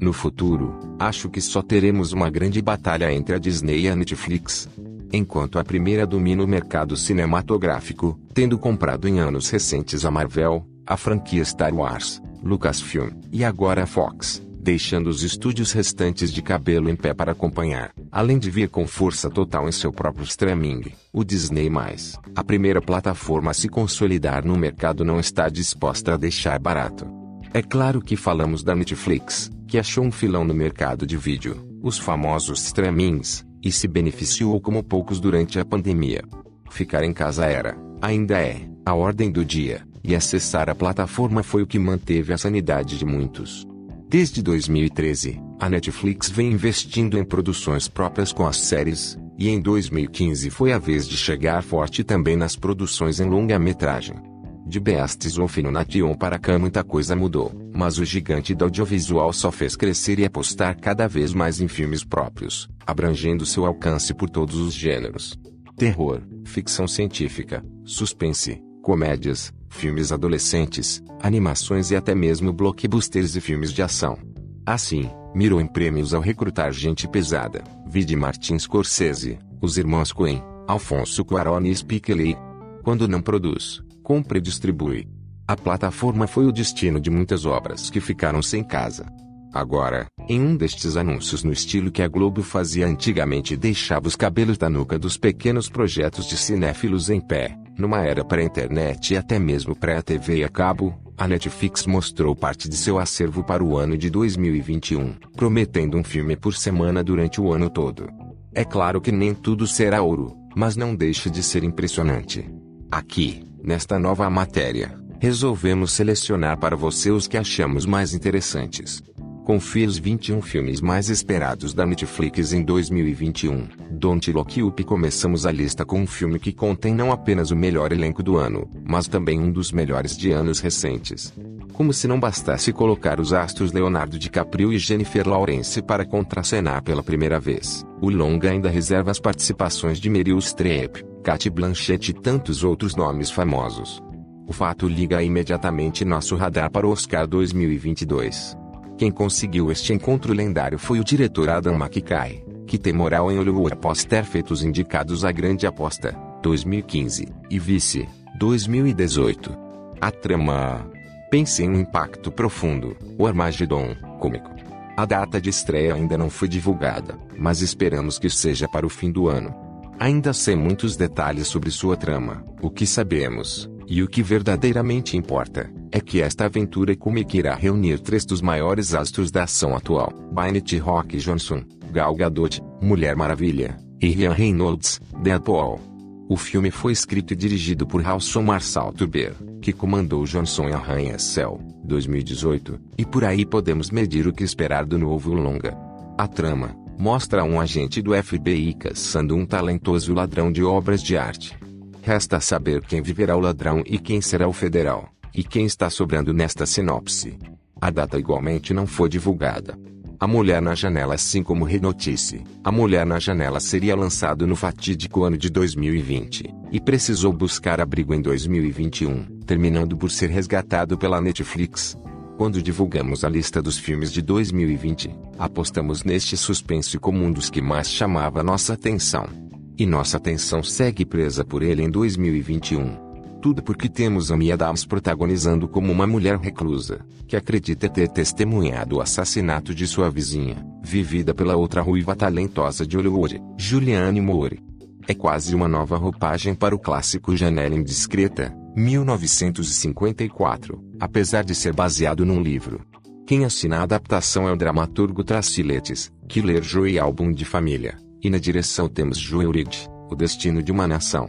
No futuro, acho que só teremos uma grande batalha entre a Disney e a Netflix. Enquanto a primeira domina o mercado cinematográfico, tendo comprado em anos recentes a Marvel, a franquia Star Wars, Lucasfilm e agora a Fox, deixando os estúdios restantes de cabelo em pé para acompanhar, além de vir com força total em seu próprio streaming, o Disney+, a primeira plataforma a se consolidar no mercado não está disposta a deixar barato. É claro que falamos da Netflix, que achou um filão no mercado de vídeo, os famosos streamings, e se beneficiou como poucos durante a pandemia. Ficar em casa era, ainda é, a ordem do dia, e acessar a plataforma foi o que manteve a sanidade de muitos. Desde 2013, a Netflix vem investindo em produções próprias com as séries, e em 2015 foi a vez de chegar forte também nas produções em longa-metragem. De Beastes ou Fino Nation para cá muita coisa mudou, mas o gigante do audiovisual só fez crescer e apostar cada vez mais em filmes próprios, abrangendo seu alcance por todos os gêneros. Terror, ficção científica, suspense, comédias, filmes adolescentes, animações e até mesmo blockbusters e filmes de ação. Assim, mirou em prêmios ao recrutar gente pesada, vide Martin Scorsese, os irmãos Coen, Alfonso Cuarón e Spike Lee. Quando não produz, compra e distribui. A plataforma foi o destino de muitas obras que ficaram sem casa. Agora, em um destes anúncios no estilo que a Globo fazia antigamente deixava os cabelos da nuca dos pequenos projetos de cinéfilos em pé, numa era pré-internet e até mesmo pré-TV a cabo, a Netflix mostrou parte de seu acervo para o ano de 2021, prometendo um filme por semana durante o ano todo. É claro que nem tudo será ouro, mas não deixa de ser impressionante. Aqui, Nesta nova matéria, resolvemos selecionar para você os que achamos mais interessantes. Confira os 21 filmes mais esperados da Netflix em 2021. Don't Look Up começamos a lista com um filme que contém não apenas o melhor elenco do ano, mas também um dos melhores de anos recentes. Como se não bastasse colocar os astros Leonardo DiCaprio e Jennifer Lawrence para contracenar pela primeira vez, o longa ainda reserva as participações de Meryl Streep, Cate Blanchett e tantos outros nomes famosos. O fato liga imediatamente nosso radar para o Oscar 2022. Quem conseguiu este encontro lendário foi o diretor Adam McKay, que tem moral em Hollywood após ter feito os indicados à Grande Aposta, 2015, e Vice, 2018. A trama. Pense em um impacto profundo, o Armagedon, cômico. A data de estreia ainda não foi divulgada, mas esperamos que seja para o fim do ano. Ainda sem muitos detalhes sobre sua trama, o que sabemos, e o que verdadeiramente importa, é que esta aventura cômica irá reunir três dos maiores astros da ação atual: Bynett Rock Johnson, Gal Gadot, Mulher Maravilha, e Ryan Reynolds, Deadpool. O filme foi escrito e dirigido por Halson Marshall Turber, que comandou Johnson em Arranha-Céu, 2018, e por aí podemos medir o que esperar do novo longa. A trama, mostra um agente do FBI caçando um talentoso ladrão de obras de arte. Resta saber quem viverá o ladrão e quem será o federal, e quem está sobrando nesta sinopse. A data igualmente não foi divulgada. A Mulher na Janela assim como Renotice, A Mulher na Janela seria lançado no fatídico ano de 2020, e precisou buscar abrigo em 2021, terminando por ser resgatado pela Netflix, quando divulgamos a lista dos filmes de 2020, apostamos neste suspense como um dos que mais chamava nossa atenção. E nossa atenção segue presa por ele em 2021. Tudo porque temos Amy Adams protagonizando como uma mulher reclusa, que acredita ter testemunhado o assassinato de sua vizinha, vivida pela outra ruiva talentosa de Hollywood, Julianne Moore. É quase uma nova roupagem para o clássico Janela Indiscreta, 1954, apesar de ser baseado num livro. Quem assina a adaptação é o dramaturgo Traciletes, que ler Joey Álbum de Família, e na direção temos Joel Reed, O Destino de uma Nação.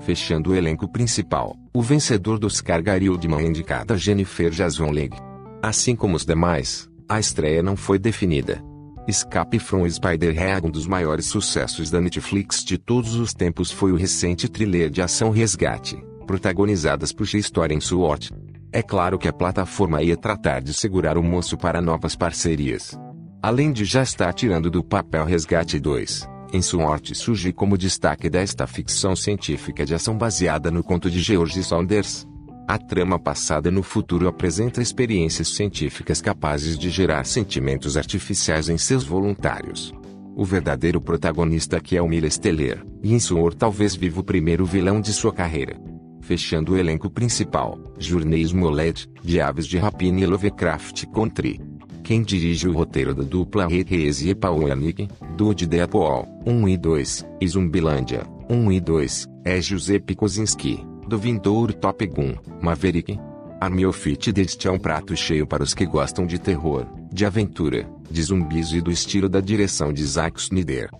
Fechando o elenco principal, o vencedor do Oscar Gary Oldman indicada Jennifer Jason Leigh. Assim como os demais, a estreia não foi definida, Escape from Spider-Head um dos maiores sucessos da Netflix de todos os tempos foi o recente thriller de ação Resgate, protagonizadas por G-Story Sword. É claro que a plataforma ia tratar de segurar o moço para novas parcerias. Além de já estar tirando do papel Resgate 2, em Sword surge como destaque desta ficção científica de ação baseada no conto de George Saunders. A trama passada no futuro apresenta experiências científicas capazes de gerar sentimentos artificiais em seus voluntários. O verdadeiro protagonista aqui é o Miller Steller, e em Suor talvez viva o primeiro vilão de sua carreira. Fechando o elenco principal, Journey Smollett, de Aves de Rapina e Lovecraft Country. Quem dirige o roteiro da dupla Reese e Paulianic, do de Deadpool, 1 e 2, e Zumbilândia, 1 e 2, é Giuseppe Kosinski, do vindouro Top Gun, Maverick. Armiofit deste é um prato cheio para os que gostam de terror, de aventura, de zumbis e do estilo da direção de Zack Snyder.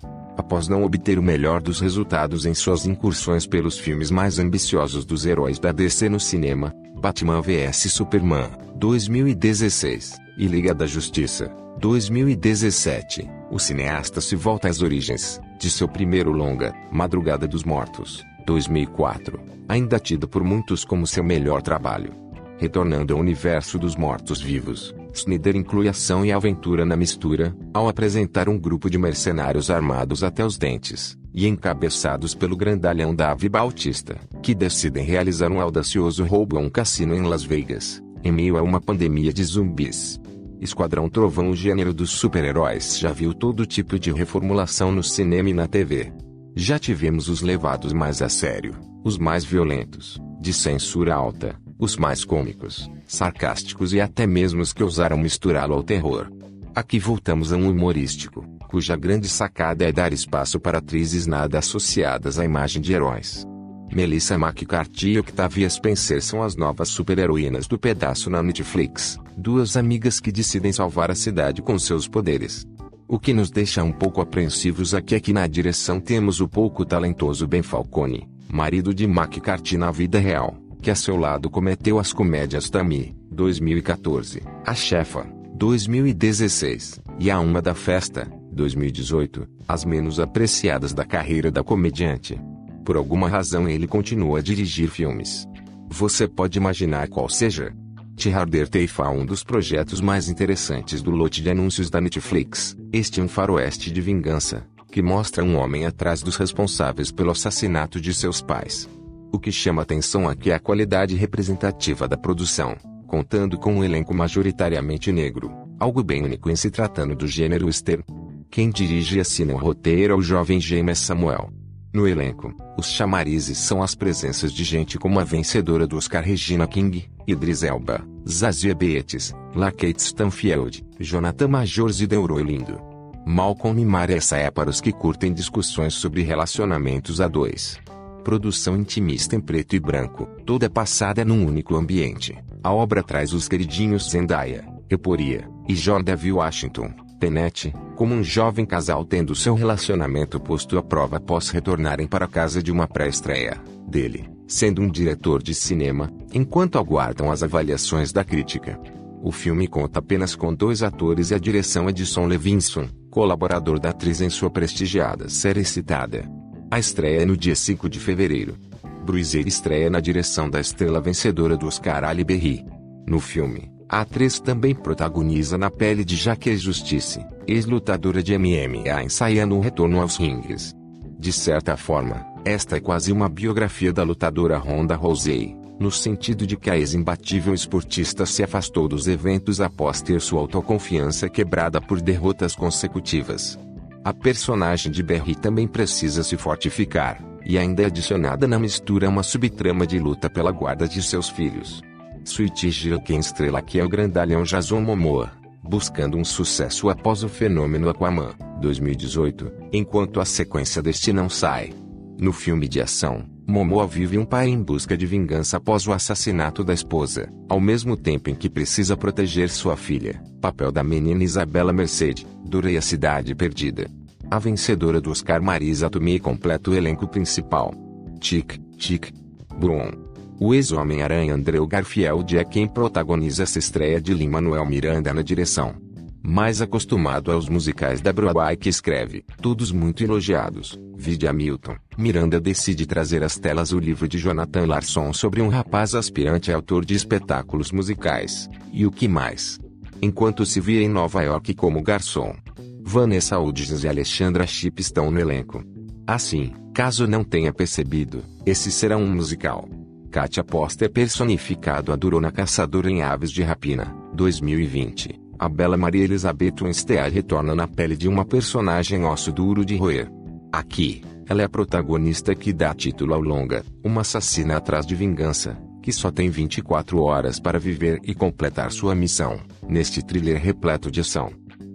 Após não obter o melhor dos resultados em suas incursões pelos filmes mais ambiciosos dos heróis da DC no cinema, Batman vs Superman, 2016, e Liga da Justiça, 2017, o cineasta se volta às origens, de seu primeiro longa, Madrugada dos Mortos, 2004, ainda tido por muitos como seu melhor trabalho. Retornando ao universo dos mortos-vivos, Snyder inclui ação e aventura na mistura, ao apresentar um grupo de mercenários armados até os dentes, e encabeçados pelo grandalhão Davi Bautista, que decidem realizar um audacioso roubo a um cassino em Las Vegas, em meio a uma pandemia de zumbis. Esquadrão Trovão O gênero dos super-heróis já viu todo tipo de reformulação no cinema e na TV. Já tivemos os levados mais a sério, os mais violentos, de censura alta, os mais cômicos, sarcásticos e até mesmo os que ousaram misturá-lo ao terror. Aqui voltamos a um humorístico, cuja grande sacada é dar espaço para atrizes nada associadas à imagem de heróis. Melissa McCarthy e Octavia Spencer são as novas super-heroínas do pedaço na Netflix, duas amigas que decidem salvar a cidade com seus poderes. O que nos deixa um pouco apreensivos aqui é que na direção temos o pouco talentoso Ben Falcone, marido de McCarthy na vida real, que a seu lado cometeu as comédias Tammy, 2014, A Chefa, 2016, e A Uma da Festa, 2018, as menos apreciadas da carreira da comediante. Por alguma razão ele continua a dirigir filmes. Você pode imaginar qual seja? T-Harder Teifa um dos projetos mais interessantes do lote de anúncios da Netflix. Este é um faroeste de vingança, que mostra um homem atrás dos responsáveis pelo assassinato de seus pais. O que chama atenção aqui é a qualidade representativa da produção, contando com um elenco majoritariamente negro, algo bem único em se tratando do gênero western. Quem dirige e assina o roteiro é o jovem James Samuel. No elenco, os chamarizes são as presenças de gente como a vencedora do Oscar Regina King, Idris Elba, Zazie Beetz, Lakeith Stanfield, Jonathan Majors e Delroy Lindo. Malcolm e Mara essa é para os que curtem discussões sobre relacionamentos a dois. Produção intimista em preto e branco, toda passada num único ambiente. A obra traz os queridinhos Zendaya, Eporia e Jordan Washington, Tenet, como um jovem casal tendo seu relacionamento posto à prova após retornarem para casa de uma pré-estreia dele, sendo um diretor de cinema, enquanto aguardam as avaliações da crítica. O filme conta apenas com dois atores e a direção é de Son Levinson, colaborador da atriz em sua prestigiada série citada. A estreia é no dia 5 de fevereiro. Bruiser estreia na direção da estrela vencedora do Oscar Ali Berry. No filme, a atriz também protagoniza na pele de Jaque Justice, ex-lutadora de MMA ensaiando um retorno aos rings. De certa forma, esta é quase uma biografia da lutadora Ronda Rousey, no sentido de que a ex-imbatível esportista se afastou dos eventos após ter sua autoconfiança quebrada por derrotas consecutivas. A personagem de Berry também precisa se fortificar, e ainda é adicionada na mistura uma subtrama de luta pela guarda de seus filhos. Gira quem estrela que é o grandalhão Jason Momoa, buscando um sucesso após o fenômeno Aquaman, 2018, enquanto a sequência deste não sai. No filme de ação, Momoa vive um pai em busca de vingança após o assassinato da esposa, ao mesmo tempo em que precisa proteger sua filha, papel da menina Isabela Merced, Dura e a Cidade Perdida. A vencedora do Oscar Marisa Tomei completa o elenco principal. Tic, tic, Brum. O ex-Homem-Aranha Andrew Garfield é quem protagoniza essa estreia de Lin-Manuel Miranda na direção. Mais acostumado aos musicais da Broadway que escreve, todos muito elogiados, vide Hamilton, Miranda decide trazer às telas o livro de Jonathan Larson sobre um rapaz aspirante a autor de espetáculos musicais, e o que mais. Enquanto se via em Nova York como garçom. Vanessa Hudgens e Alexandra Shipp estão no elenco. Assim, caso não tenha percebido, esse será um musical. Katia Poster personificado a Durona Caçadora em Aves de Rapina, 2020. A bela Maria Elizabeth Winstead retorna na pele de uma personagem osso duro de roer. Aqui, ela é a protagonista que dá título ao longa, uma assassina atrás de vingança, que só tem 24 horas para viver e completar sua missão, neste thriller repleto de ação.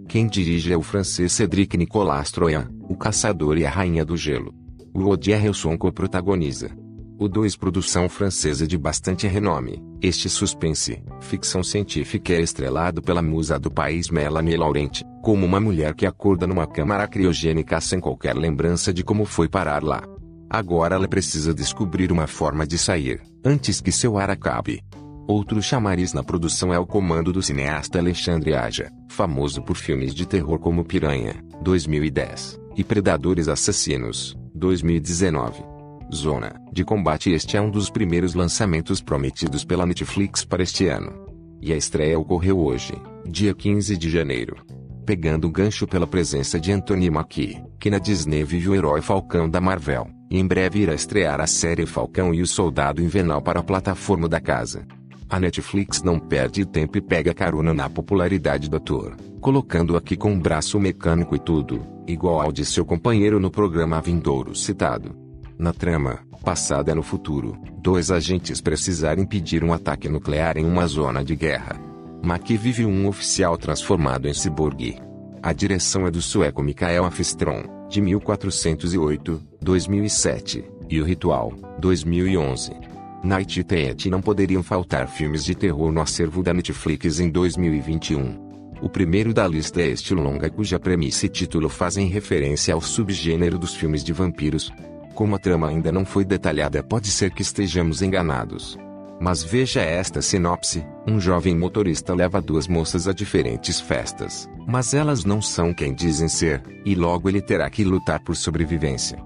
Quem dirige é o francês Cédric Nicolas Troyan, o caçador e a rainha do gelo. O Woody Harrelson co-protagoniza. O 2 produção francesa de bastante renome, este suspense, ficção científica é estrelado pela musa do país Melanie Laurent, como uma mulher que acorda numa câmara criogênica sem qualquer lembrança de como foi parar lá. Agora ela precisa descobrir uma forma de sair, antes que seu ar acabe. Outro chamariz na produção é o comando do cineasta Alexandre Aja, famoso por filmes de terror como Piranha, 2010, e Predadores Assassinos, 2019. Zona de Combate Este é um dos primeiros lançamentos prometidos pela Netflix para este ano. E a estreia ocorreu hoje, dia 15 de janeiro. Pegando o gancho pela presença de Anthony Mackie, que na Disney vive o herói Falcão da Marvel, e em breve irá estrear a série Falcão e o Soldado Invernal para a plataforma da casa. A Netflix não perde tempo e pega carona na popularidade do ator, colocando aqui com um braço mecânico e tudo, igual ao de seu companheiro no programa Vindouro citado. Na trama, passada no futuro, dois agentes precisaram impedir um ataque nuclear em uma zona de guerra. Maki vive um oficial transformado em ciborgue. A direção é do sueco Mikael Afstrom, de 1408, 2007, e O Ritual, 2011. Night Theat não poderiam faltar filmes de terror no acervo da Netflix em 2021. O primeiro da lista é este longa cuja premissa e título fazem referência ao subgênero dos filmes de vampiros, como a trama ainda não foi detalhada, pode ser que estejamos enganados. Mas veja esta sinopse: um jovem motorista leva duas moças a diferentes festas, mas elas não são quem dizem ser, e logo ele terá que lutar por sobrevivência.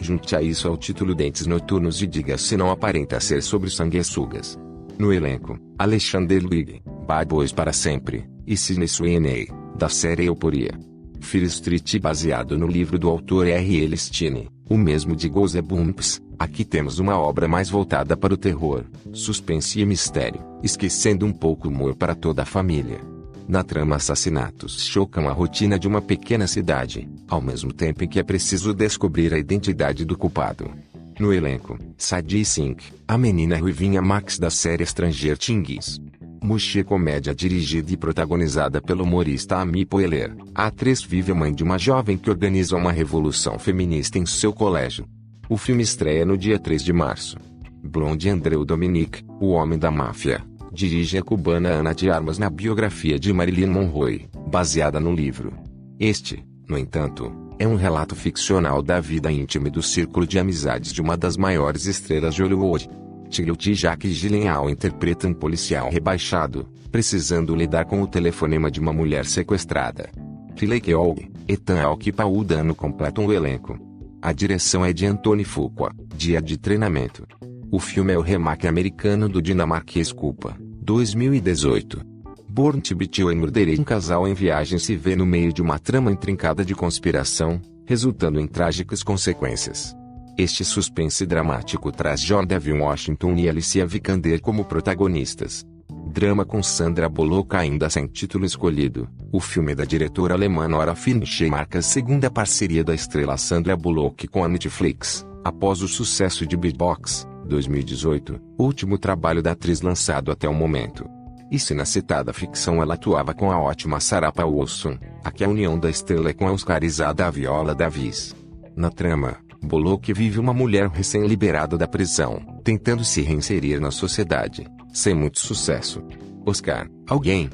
Junte a isso ao título Dentes Noturnos e diga se não aparenta ser sobre sanguessugas. No elenco, Alexander Luig, Bad Boys para sempre, e Sidney Sweeney, da série Euporia. Fear Street baseado no livro do autor R. L. Stine, o mesmo de Goosebumps, aqui temos uma obra mais voltada para o terror, suspense e mistério, esquecendo um pouco o humor para toda a família. Na trama assassinatos chocam a rotina de uma pequena cidade, ao mesmo tempo em que é preciso descobrir a identidade do culpado. No elenco, Sadie Sink, a menina ruivinha Max da série Stranger Things, Muxê Comédia dirigida e protagonizada pelo humorista Ami Poehler. A atriz vive a mãe de uma jovem que organiza uma revolução feminista em seu colégio. O filme estreia no dia 3 de março. Blonde Andreu Dominique, o homem da máfia, dirige a cubana Ana de Armas na biografia de Marilyn Monroe, baseada no livro. Este, no entanto, é um relato ficcional da vida íntima e do círculo de amizades de uma das maiores estrelas de Hollywood. Tilly Jack Gyllenhaal interpreta um policial rebaixado, precisando lidar com o telefonema de uma mulher sequestrada. Philly Keogh, Ethan Hawke e Paul Dano completam o elenco. A direção é de Anthony Fuqua, Dia de Treinamento. O filme é o remake americano do dinamarquês Culpa, 2018. Born to be Killed um casal em viagem se vê no meio de uma trama intrincada de conspiração, resultando em trágicas consequências. Este suspense dramático traz Jordan Washington e Alicia Vikander como protagonistas. Drama com Sandra Bullock ainda sem título escolhido. O filme da diretora alemã Nora Fincher marca a segunda parceria da estrela Sandra Bullock com a Netflix, após o sucesso de Beatbox, 2018, último trabalho da atriz lançado até o momento. E se na citada ficção ela atuava com a ótima Sarah Paulson, aqui a união da estrela é com a oscarizada Viola Davis. Na trama, Bullock vive uma mulher recém-liberada da prisão, tentando se reinserir na sociedade, sem muito sucesso. Oscar, alguém,